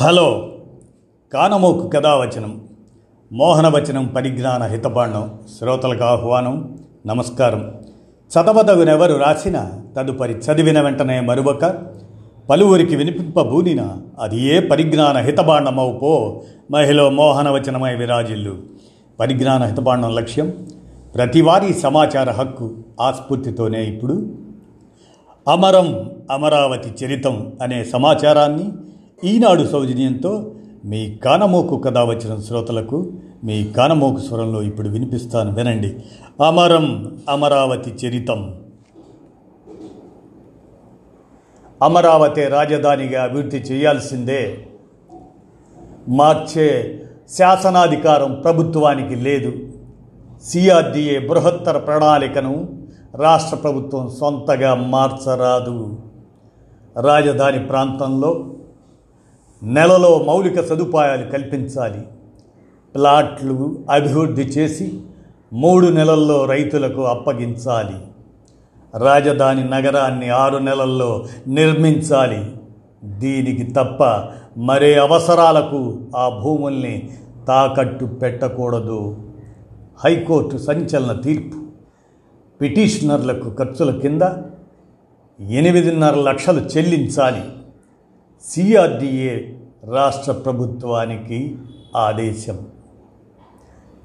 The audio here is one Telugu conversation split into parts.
హలో. కానమోకు కథావచనం. మోహనవచనం పరిజ్ఞాన హితబాండం శ్రోతలకు ఆహ్వానం. నమస్కారం. చదవదగునెవరు రాసిన తదుపరి చదివిన వెంటనే మరువక పలువురికి వినిపింపబూనిన అది ఏ పరిజ్ఞాన హితబాండమవు పో మహిళ మోహనవచనమై విరాజిల్లు. పరిజ్ఞాన హితబాండం లక్ష్యం ప్రతివారీ సమాచార హక్కు ఆస్ఫూర్తితోనే ఇప్పుడు. అమరం అమరావతి చరితం అనే సమాచారాన్ని ఈనాడు సౌజన్యంతో మీ కానమోకు కథ వచ్చిన శ్రోతలకు మీ కానమోకు స్వరంలో ఇప్పుడు వినిపిస్తాను వినండి. అమరం అమరావతి చరితం. అమరావతి రాజధానిగా అభివృద్ధి చేయాల్సిందే. మార్చే శాసనాధికారం ప్రభుత్వానికి లేదు. సిఆర్డిఏ బృహత్తర ప్రణాళికను రాష్ట్ర ప్రభుత్వం సొంతగా మార్చరాదు. రాజధాని ప్రాంతంలో నెలలో మౌలిక సదుపాయాలు కల్పించాలి. ప్లాట్లు అభివృద్ధి చేసి మూడు నెలల్లో రైతులకు అప్పగించాలి. రాజధాని నగరాన్ని ఆరు నెలల్లో నిర్మించాలి. దీనికి తప్ప మరే అవసరాలకు ఆ భూముల్ని తాకట్టు పెట్టకూడదు. హైకోర్టు సంచలన తీర్పు. పిటిషనర్లకు ఖర్చుల కింద ఎనిమిదిన్నర లక్షలు చెల్లించాలి. సిఆర్డిఏ రాష్ట్ర ప్రభుత్వానికి ఆదేశం.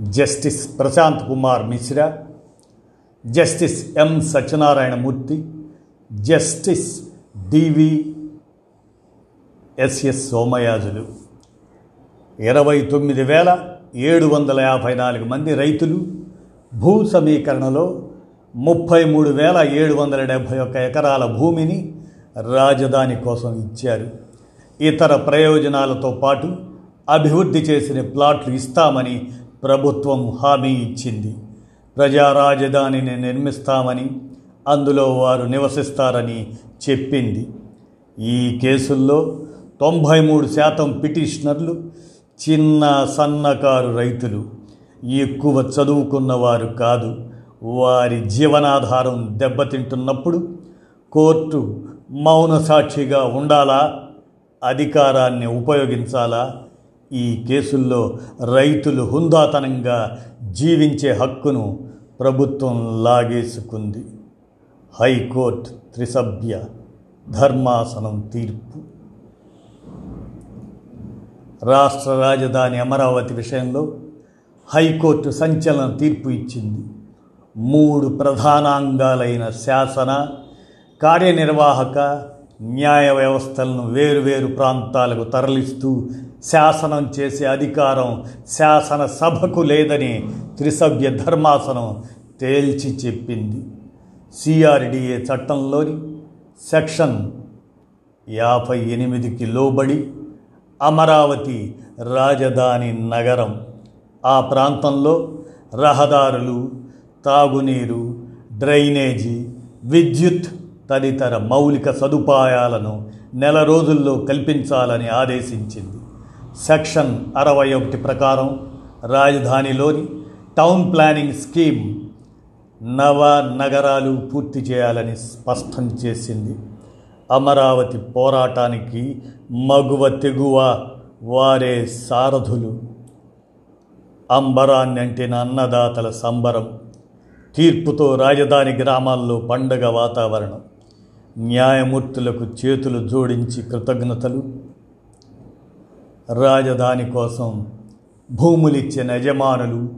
Justice Prashant Kumar Mishra justice M Satyanarayanamurthy justice DV SS Somayajulu. ఇరవై తొమ్మిది వేల ఏడు వందల యాభై నాలుగు మంది రైతులు భూ సమీకరణలో ముప్పై మూడు వేల ఏడు వందల డెబ్భై ఒక్క ఎకరాల భూమిని రాజధాని కోసం ఇచ్చారు. ఇతర ప్రయోజనాలతో పాటు అభివృద్ధి చేసిన ప్లాట్లు ఇస్తామని ప్రభుత్వం హామీ ఇచ్చింది. ప్రజా రాజధానిని నిర్మిస్తామని అందులో వారు నివసిస్తారని చెప్పింది. ఈ కేసుల్లో తొంభై మూడు శాతం పిటిషనర్లు చిన్న సన్నకారు రైతులు. ఎక్కువ చదువుకున్నవారు కాదు. వారి జీవనాధారం దెబ్బతింటున్నప్పుడు కోర్టు మౌన సాక్షిగా ఉండాలా? అధికారాన్ని ఉపయోగించాలా? ఈ కేసుల్లో రైతులు హుందాతనంగా జీవించే హక్కును ప్రభుత్వం లాగేసుకుంది. హైకోర్టు త్రిసభ్య ధర్మాసనం తీర్పు. రాష్ట్ర రాజధాని అమరావతి విషయంలో హైకోర్టు సంచలన తీర్పు ఇచ్చింది. మూడు ప్రధానాంగాలైన శాసన కార్యనిర్వాహక న్యాయ వ్యవస్థలను వేరువేరు ప్రాంతాలకు తరలిస్తూ శాసనం చేసే అధికారం శాసనసభకు లేదని త్రిసభ్య ధర్మాసనం తేల్చి చెప్పింది. సిఆర్డిఏ చట్టంలోని సెక్షన్ యాభై ఎనిమిదికి లోబడి అమరావతి రాజధాని నగరం. ఆ ప్రాంతంలో రహదారులు తాగునీరు డ్రైనేజీ విద్యుత్ తదితర మౌలిక సదుపాయాలను నెల రోజుల్లో కల్పించాలని ఆదేశించింది. సెక్షన్ అరవై ఒకటి ప్రకారం రాజధానిలోని టౌన్ ప్లానింగ్ స్కీమ్ నవ నగరాలు పూర్తి చేయాలని స్పష్టం చేసింది. అమరావతి పోరాటానికి మగువ తెగువ వారే సారథులు. అంబరాన్ని అంటిన అన్నదాతల సంబరం తీర్పుతో రాజధాని గ్రామాల్లో పండగ వాతావరణం. న్యాయమూర్తులకు చేతులు జోడించి కృతజ్ఞతలు. రాజధాని కోసం భూములిచ్చిన యజమానులు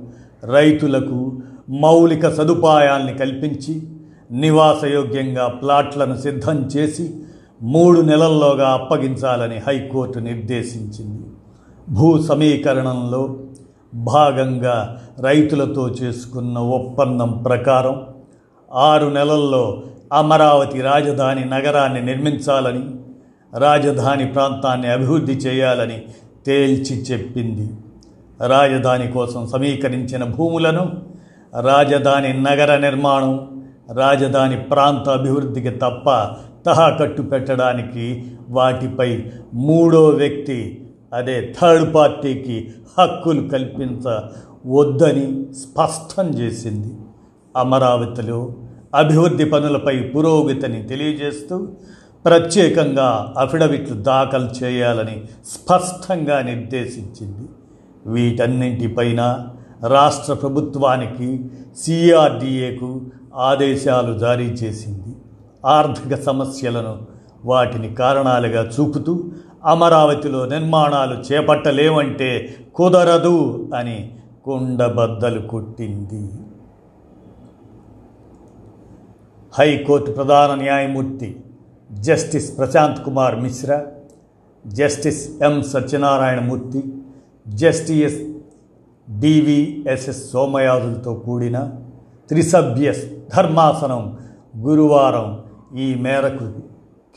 రైతులకు మౌలిక సదుపాయాల్ని కల్పించి నివాసయోగ్యంగా ప్లాట్లను సిద్ధం చేసి మూడు నెలల్లోగా అప్పగించాలని హైకోర్టు నిర్దేశించింది. భూ సమీకరణంలో భాగంగా రైతులతో చేసుకున్న ఒప్పందం ప్రకారం ఆరు నెలల్లో అమరావతి రాజధాని నగరాన్ని నిర్మించాలని రాజధాని ప్రాంతాన్ని అభివృద్ధి చేయాలని తేల్చి చెప్పింది. రాజధాని కోసం సమీకరించిన భూములను రాజధాని నగర నిర్మాణం రాజధాని ప్రాంత అభివృద్ధికి తప్ప తహాకట్టు పెట్టడానికి వాటిపై మూడో వ్యక్తి అదే థర్డ్ పార్టీకి హక్కులు కల్పించవద్దని స్పష్టం చేసింది. అమరావతిలో అభివృద్ధి పనులపై పురోగతిని తెలియజేస్తూ ప్రత్యేకంగా అఫిడవిట్లు దాఖలు చేయాలని స్పష్టంగా నిర్దేశించింది. వీటన్నింటిపైన రాష్ట్ర ప్రభుత్వానికి సిఆర్డిఏకు ఆదేశాలు జారీ చేసింది. ఆర్థిక సమస్యలను వాటిని కారణాలుగా చూపుతూ అమరావతిలో నిర్మాణాలు చేపట్టలేవంటే కుదరదు అని కుండబద్దలు కొట్టింది. హైకోర్టు ప్రధాన న్యాయమూర్తి justice Prashant Kumar Mishra justice M Satyanarayanamurthy justice DVSS సోమయాజులతో కూడిన త్రిసభ్య ధర్మాసనం గురువారం ఈ మేరకు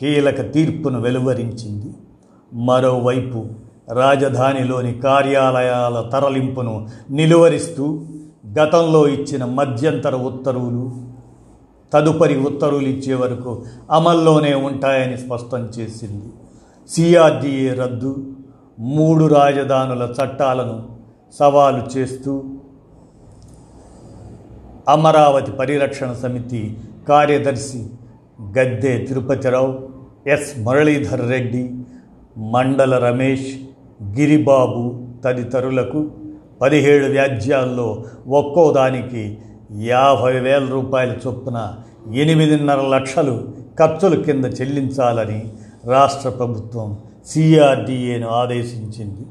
కీలక తీర్పును వెలువరించింది. మరోవైపు రాజధానిలోని కార్యాలయాల తరలింపును నిలువరిస్తూ గతంలో ఇచ్చిన మధ్యంతర ఉత్తర్వులు తదుపరి ఉత్తర్వులు ఇచ్చే వరకు అమల్లోనే ఉంటాయని స్పష్టం చేసింది. సిఆర్డిఏ రద్దు మూడు రాజధానుల చట్టాలను సవాలు చేస్తూ అమరావతి పరిరక్షణ సమితి కార్యదర్శి గద్దె తిరుపతిరావు ఎస్ మురళీధర్ రెడ్డి మండల రమేష్ గిరిబాబు తదితరులకు పదిహేడు వ్యాజ్యాల్లో ఒక్కో దానికి యాభై వేల రూపాయల చొప్పున ఎనిమిదిన్నర లక్షలు ఖర్చుల కింద చెల్లించాలని రాష్ట్ర ప్రభుత్వం సిఆర్డిఏను ఆదేశించింది.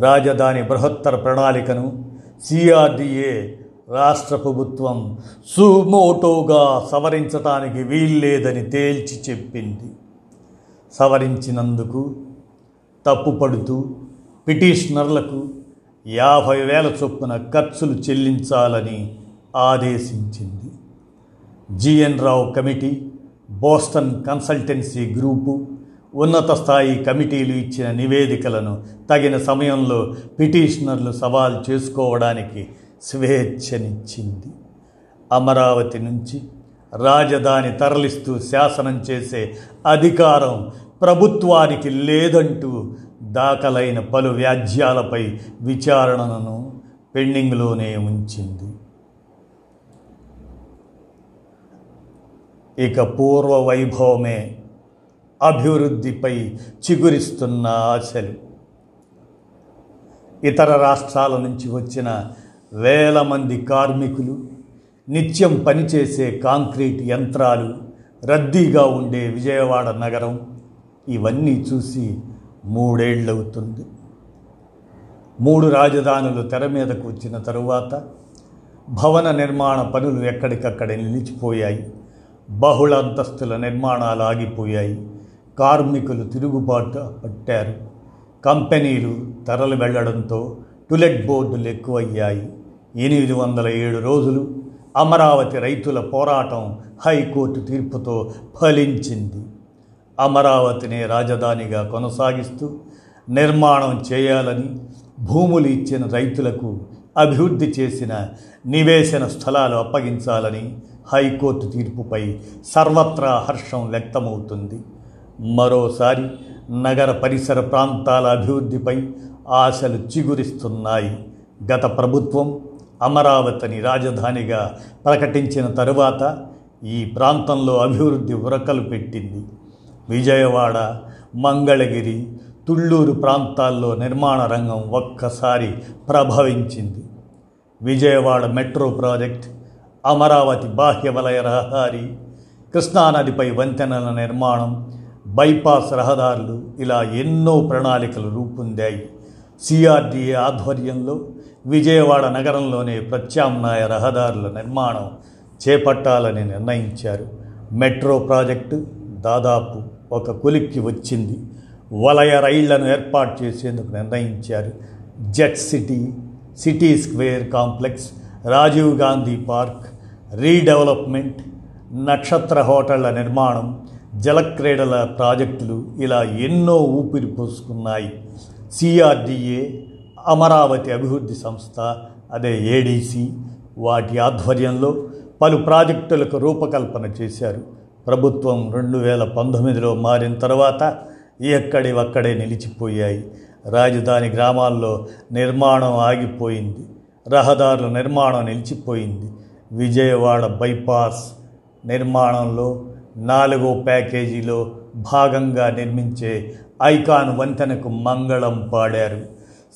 రాజధాని బృహత్తర ప్రణాళికను సిఆర్డిఏ రాష్ట్ర ప్రభుత్వం సుమోటోగా సవరించడానికి వీల్లేదని తేల్చి చెప్పింది. సవరించినందుకు తప్పుపడుతూ పిటిషనర్లకు యాభై వేల చొప్పున ఖర్చులు చెల్లించాలని ఆదేశించింది. GN Rao committee Boston consultancy group ఉన్నత స్థాయి కమిటీలు ఇచ్చిన నివేదికలను తగిన సమయంలో పిటిషనర్లు సవాల్ చేసుకోవడానికి స్వేచ్ఛనిచ్చింది. అమరావతి నుంచి రాజధాని తరలిస్తూ శాసనం చేసే అధికారం ప్రభుత్వానికి లేదంటూ దాఖలైన పలు వ్యాజ్యాలపై విచారణను పెండింగ్లోనే ఉంచింది. ఇక పూర్వ వైభవమే అభివృద్ధిపై చిగురిస్తున్న ఆశలు. ఇతర రాష్ట్రాల నుంచి వచ్చిన వేల మంది కార్మికులు నిత్యం పనిచేసే కాంక్రీట్ యంత్రాలు రద్దీగా ఉండే విజయవాడ నగరం ఇవన్నీ చూసి మూడేళ్ళవుతుంది మూడు రాజధానులు తెర మీదకు వచ్చిన తరువాత భవన నిర్మాణ పనులు ఎక్కడికక్కడ నిలిచిపోయాయి. బహుళ అంతస్తుల నిర్మాణాలు ఆగిపోయాయి కార్మికులు తిరుగుబాటు పట్టారు. కంపెనీలు తరలి వెళ్ళడంతో టులెట్ బోర్డులు ఎక్కువయ్యాయి. ఎనిమిది వందల ఏడు రోజులు అమరావతి రైతుల పోరాటం హైకోర్టు తీర్పుతో ఫలించింది. అమరావతిని రాజధానిగా కొనసాగిస్తూ నిర్మాణం చేయాలని భూములు ఇచ్చిన రైతులకు అభివృద్ధి చేసిన నివేశన స్థలాలు అప్పగించాలని హైకోర్టు తీర్పుపై సర్వత్రా హర్షం వ్యక్తమవుతుంది. మరోసారి నగర పరిసర ప్రాంతాల అభివృద్ధిపై ఆశలు చిగురిస్తున్నాయి. గత ప్రభుత్వం అమరావతిని రాజధానిగా ప్రకటించిన తరువాత ఈ ప్రాంతంలో అభివృద్ధి ఉరకలు పెట్టింది. విజయవాడ మంగళగిరి తుళ్ళూరు ప్రాంతాల్లో నిర్మాణ రంగం ఒక్కసారి ప్రభవించింది. విజయవాడ మెట్రో ప్రాజెక్ట్ అమరావతి బాహ్య వలయ రహదారి కృష్ణానదిపై వంతెనల నిర్మాణం బైపాస్ రహదారులు ఇలా ఎన్నో ప్రణాళికలు రూపొందాయి. సిఆర్డిఏ ఆధ్వర్యంలో విజయవాడ నగరంలోనే ప్రత్యామ్నాయ రహదారుల నిర్మాణం చేపట్టాలని నిర్ణయించారు. మెట్రో ప్రాజెక్టు దాదాపు ఒక కొలిక్కి వచ్చింది. వలయ రైళ్ళను ఏర్పాటు చేసేందుకు నిర్ణయించారు. Jet city city square complex Rajiv Gandhi park redevelopment నక్షత్ర హోటళ్ళ నిర్మాణం జలక్రీడల ప్రాజెక్టులు ఇలా ఎన్నో ఊపిరి పోసుకున్నాయి. సిఆర్డిఏ అమరావతి అభివృద్ధి సంస్థ అదే ఏడీసీ వాటి ఆధ్వర్యంలో పలు ప్రాజెక్టులకు రూపకల్పన చేశారు. ప్రభుత్వం రెండు వేల పంతొమ్మిదిలో మారిన తర్వాత ఎక్కడి ఒక్కడే నిలిచిపోయాయి. రాజధాని గ్రామాల్లో నిర్మాణం ఆగిపోయింది. రహదారుల నిర్మాణం నిలిచిపోయింది. విజయవాడ బైపాస్ నిర్మాణంలో నాలుగో ప్యాకేజీలో భాగంగా నిర్మించే ఐకాన్ వంతెనకు మంగళం పాడారు.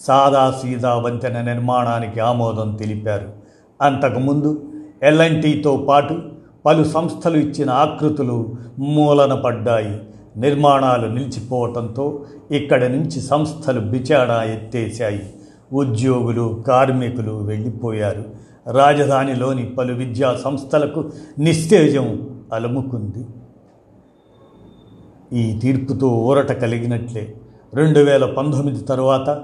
సాదా సీదా వంతెన నిర్మాణానికి ఆమోదం తెలిపారు. అంతకుముందు ఎల్ఎన్టీతో పాటు పలు సంస్థలు ఇచ్చిన ఆకృతులు మూలన పడ్డాయి. నిర్మాణాలు నిలిచిపోవటంతో ఇక్కడి నుంచి సంస్థలు బిచాడా ఎత్తేశాయి. ఉద్యోగులు కార్మికులు వెళ్ళిపోయారు. రాజధానిలోని పలు విద్యా సంస్థలకు నిస్తేజం అలుముకుంది. ఈ తీర్పుతో ఊరట కలిగినట్లే రెండు వేల పంతొమ్మిది తరువాత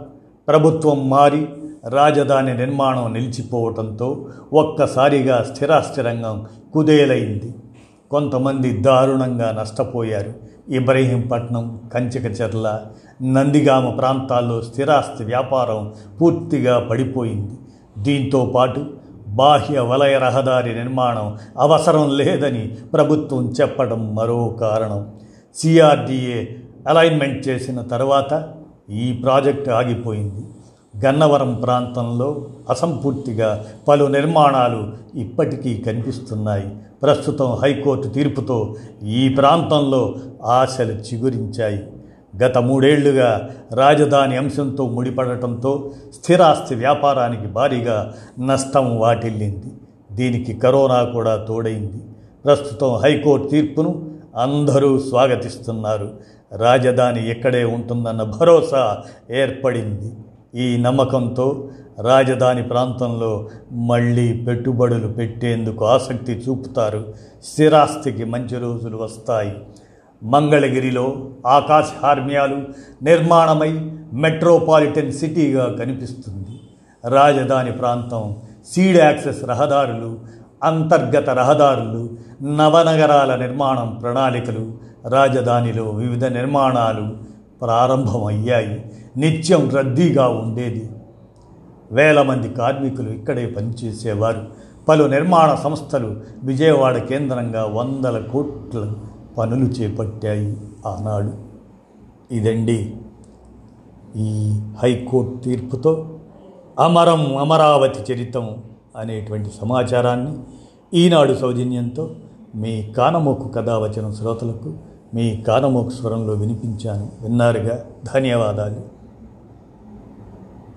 ప్రభుత్వం మారి రాజధాని నిర్మాణం నిలిచిపోవటంతో ఒక్కసారిగా స్థిరాస్థిరంగం కుదేలైంది. కొంతమంది దారుణంగా నష్టపోయారు. ఇబ్రహీంపట్నం కంచకచెర్ల నందిగామ ప్రాంతాల్లో స్థిరాస్తి వ్యాపారం పూర్తిగా పడిపోయింది. దీంతో పాటు బాహ్య వలయ రహదారి నిర్మాణం అవసరం లేదని ప్రభుత్వం చెప్పడం మరో కారణం. సిఆర్డీఏ అలైన్మెంట్ చేసిన తర్వాత ఈ ప్రాజెక్టు ఆగిపోయింది. గన్నవరం ప్రాంతంలో అసంపూర్తిగా పలు నిర్మాణాలు ఇప్పటికీ కనిపిస్తున్నాయి. ప్రస్తుతం హైకోర్టు తీర్పుతో ఈ ప్రాంతంలో ఆశలు చిగురించాయి. గత మూడేళ్ళుగా రాజధాని అంశంతో ముడిపడటంతో స్థిరాస్తి వ్యాపారానికి భారీగా నష్టం వాటిల్లింది. దీనికి కరోనా కూడా తోడైంది. ప్రస్తుతం హైకోర్టు తీర్పును అందరూ స్వాగతిస్తున్నారు. రాజధాని ఎక్కడే ఉంటుందన్న భరోసా ఏర్పడింది. ఈ నమ్మకంతో రాజధాని ప్రాంతంలో మళ్ళీ పెట్టుబడులు పెట్టేందుకు ఆసక్తి చూపుతారు. స్థిరాస్తికి మంచి రోజులు వస్తాయి. మంగళగిరిలో ఆకాశ హార్మ్యాలు నిర్మాణమై మెట్రోపాలిటన్ సిటీగా కనిపిస్తుంది. రాజధాని ప్రాంతం సీడ్ యాక్సెస్ రహదారులు అంతర్గత రహదారులు నవనగరాల నిర్మాణం ప్రణాళికలు రాజధానిలో వివిధ నిర్మాణాలు ప్రారంభమయ్యాయి. నిత్యం రద్దీగా ఉండేది. వేల మంది కార్మికులు ఇక్కడే పనిచేసేవారు. పలు నిర్మాణ సంస్థలు విజయవాడ కేంద్రంగా వందల కోట్ల పనులు చేపట్టాయి ఆనాడు. ఇదండి ఈ హైకోర్టు తీర్పుతో అమరం అమరావతి చరితం అనేటువంటి సమాచారాన్ని ఈనాడు సౌజన్యంతో మీ కానమోకు కథావచన శ్రోతలకు మీ కానమోకు స్వరంలో వినిపించాను. విన్నారుగా? ధన్యవాదాలు.